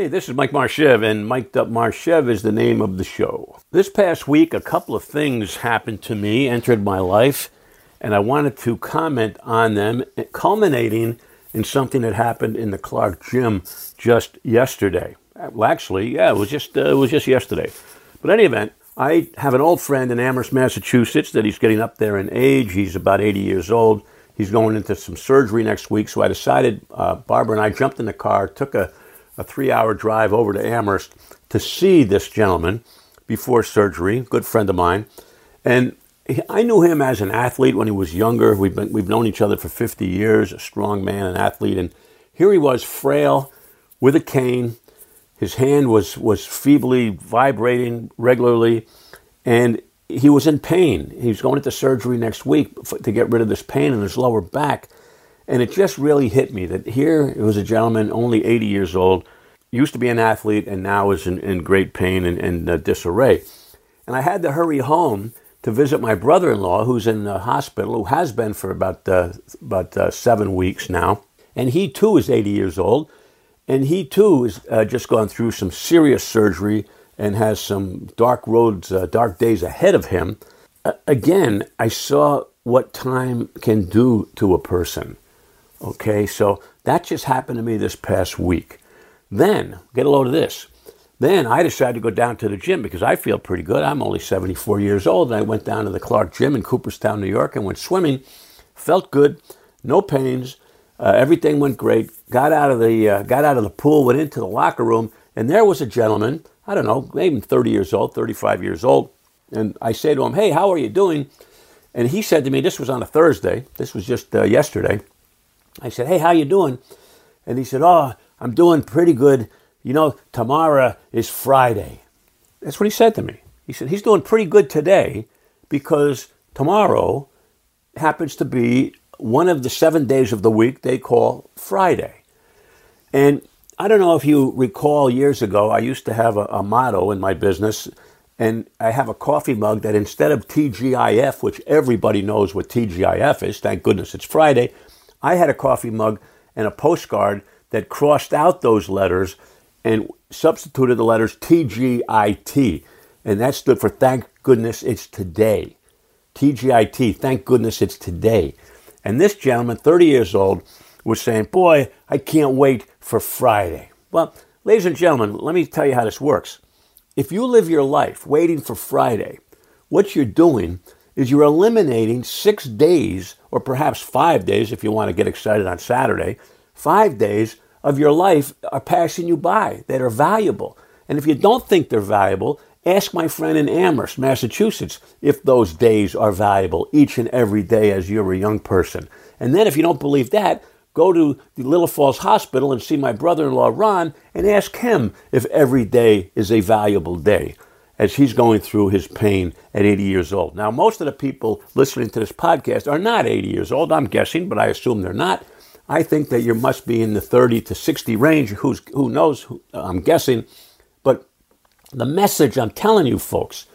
Hey, this is Mike Marshev, and Mic'd Up Marshev is the name of the show. This past week, a couple of things happened to me, entered my life, and I wanted to comment on them, culminating in something that happened in the Clark gym just yesterday. Well, actually, yeah, it was just uh, it was just yesterday. But any event, I have an old friend in Amherst, Massachusetts, that he's getting up there in age. He's about 80 years old. He's going into some surgery next week, so I decided, uh, Barbara and I jumped in the car, took a a three hour drive over to Amherst to see this gentleman before surgery, good friend of mine. And I knew him as an athlete when he was younger. We've, been, we've known each other for 50 years, a strong man, an athlete. And here he was, frail, with a cane. His hand was, was feebly vibrating regularly, and he was in pain. He was going into surgery next week to get rid of this pain in his lower back. And it just really hit me that here it was a gentleman, only 80 years old, used to be an athlete, and now is in, in great pain and, and uh, disarray. And I had to hurry home to visit my brother-in-law, who's in the hospital, who has been for about uh, about uh, seven weeks now, and he too is 80 years old, and he too has uh, just gone through some serious surgery and has some dark roads, uh, dark days ahead of him. again, I saw what time can do to a person. Okay, so that just happened to me this past week. Then, get a load of this. Then I decided to go down to the gym because I feel pretty good. I'm only 74 years old, and I went down to the Clark Gym in Cooperstown, New York, and went swimming. Felt good, no pains. Uh, everything went great. Got out of the uh, got out of the pool, went into the locker room, and there was a gentleman. I don't know, maybe 30 years old, 35 years old. And I say to him, "Hey, how are you doing?" And he said to me, "This was on a Thursday. This was just uh, yesterday." I said, "Hey, how you doing?" And he said, "Oh, I'm doing pretty good. You know, tomorrow is Friday." That's what he said to me. He said he's doing pretty good today because tomorrow happens to be one of the seven days of the week they call Friday. And I don't know if you recall years ago, I used to have a, a, motto in my business, and I have a coffee mug that instead of TGIF, which everybody knows what TGIF is, thank goodness it's Friday, I had a coffee mug and a postcard that crossed out those letters and substituted the letters TGIT. And that stood for thank goodness it's today. TGIT, thank goodness it's today. And this gentleman, 30 years old, was saying, Boy, I can't wait for Friday. Well, ladies and gentlemen, let me tell you how this works. If you live your life waiting for Friday, what you're doing is you're eliminating six days, or perhaps five days if you want to get excited on Saturday, five days of your life are passing you by that are valuable. And if you don't think they're valuable, ask my friend in Amherst, Massachusetts, if those days are valuable each and every day as you're a young person. And then if you don't believe that, go to the Little Falls Hospital and see my brother in law, Ron, and ask him if every day is a valuable day as he's going through his pain at 80 years old. Now, most of the people listening to this podcast are not 80 years old, I'm guessing, but I assume they're not. I think that you must be in the 30 to 60 range. Who's, who knows? I'm guessing. But the message I'm telling you, folks,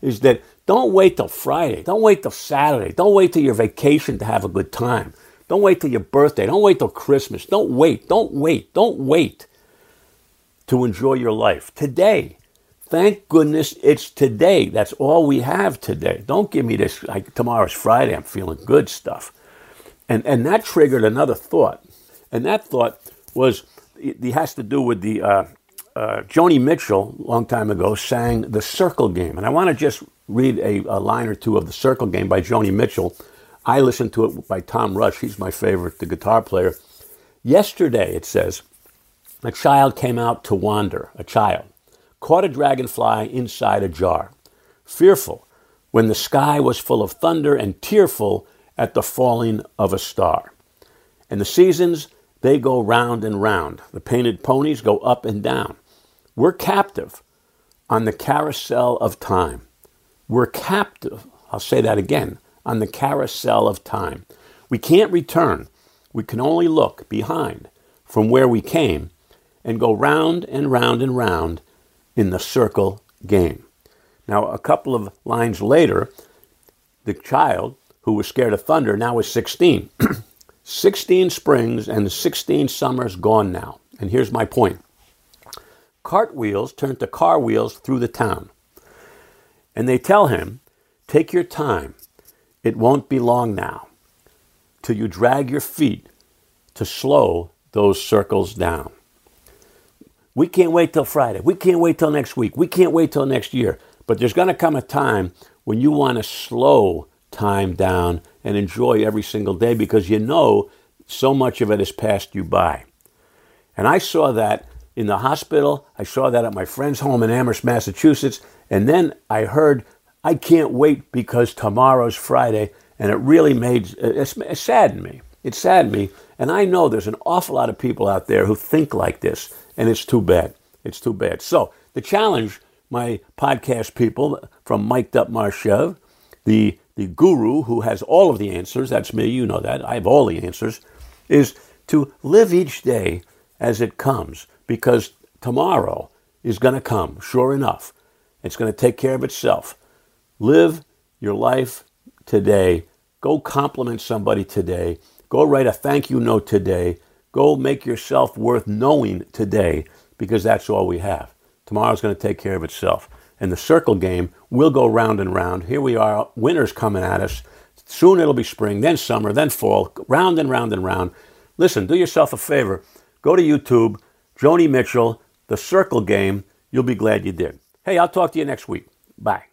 is that don't wait till Friday. Don't wait till Saturday. Don't wait till your vacation to have a good time. Don't wait till your birthday. Don't wait till Christmas. Don't wait. Don't wait. Don't wait to enjoy your life. Today, Thank goodness it's today. That's all we have today. Don't give me this like tomorrow's Friday, I'm feeling good stuff. And and that triggered another thought. And that thought was it has to do with the uh, uh, Joni Mitchell, a long time ago, sang the Circle Game. And I want to just read a, a line or two of the Circle Game by Joni Mitchell. I listened to it by Tom Rush. He's my favorite, the guitar player. Yesterday, it says, a child came out to wander, a child caught a dragonfly inside a jar, fearful when the sky was full of thunder and tearful at the falling of a star. And the seasons, they go round and round. The painted ponies go up and down. We're captive on the carousel of time. We're captive, I'll say that again, on the carousel of time. We can't return. We can only look behind from where we came and go round and round and round in the circle game. Now, a couple of lines later, the child who was scared of thunder now is 16. 16 springs and 16 summers gone now. And here's my point cartwheels turn to car wheels through the town. And they tell him, Take your time. It won't be long now till you drag your feet to slow those circles down. We can't wait till Friday. We can't wait till next week. We can't wait till next year. But there's going to come a time when you want to slow time down and enjoy every single day because you know so much of it has passed you by. And I saw that in the hospital. I saw that at my friend's home in Amherst, Massachusetts. And then I heard, I can't wait because tomorrow's Friday. And it really made, it, saddened me. It saddened me. And I know there's an awful lot of people out there who think like this. And it's too bad. It's too bad. So the challenge my podcast people from Mic'd Up Marshev, the, the guru who has all of the answers, that's me, you know that, I have all the answers, is to live each day as it comes because tomorrow is going to come, sure enough. It's going to take care of itself. Live your life today. Go compliment somebody today. Go write a thank you note today. Go make yourself worth knowing today because that's all we have. Tomorrow's going to take care of itself. And the circle game will go round and round. Here we are, winter's coming at us. Soon it'll be spring, then summer, then fall, round and round and round. Listen, do yourself a favor. Go to YouTube, Joni Mitchell, The Circle Game. You'll be glad you did. Hey, I'll talk to you next week. Bye.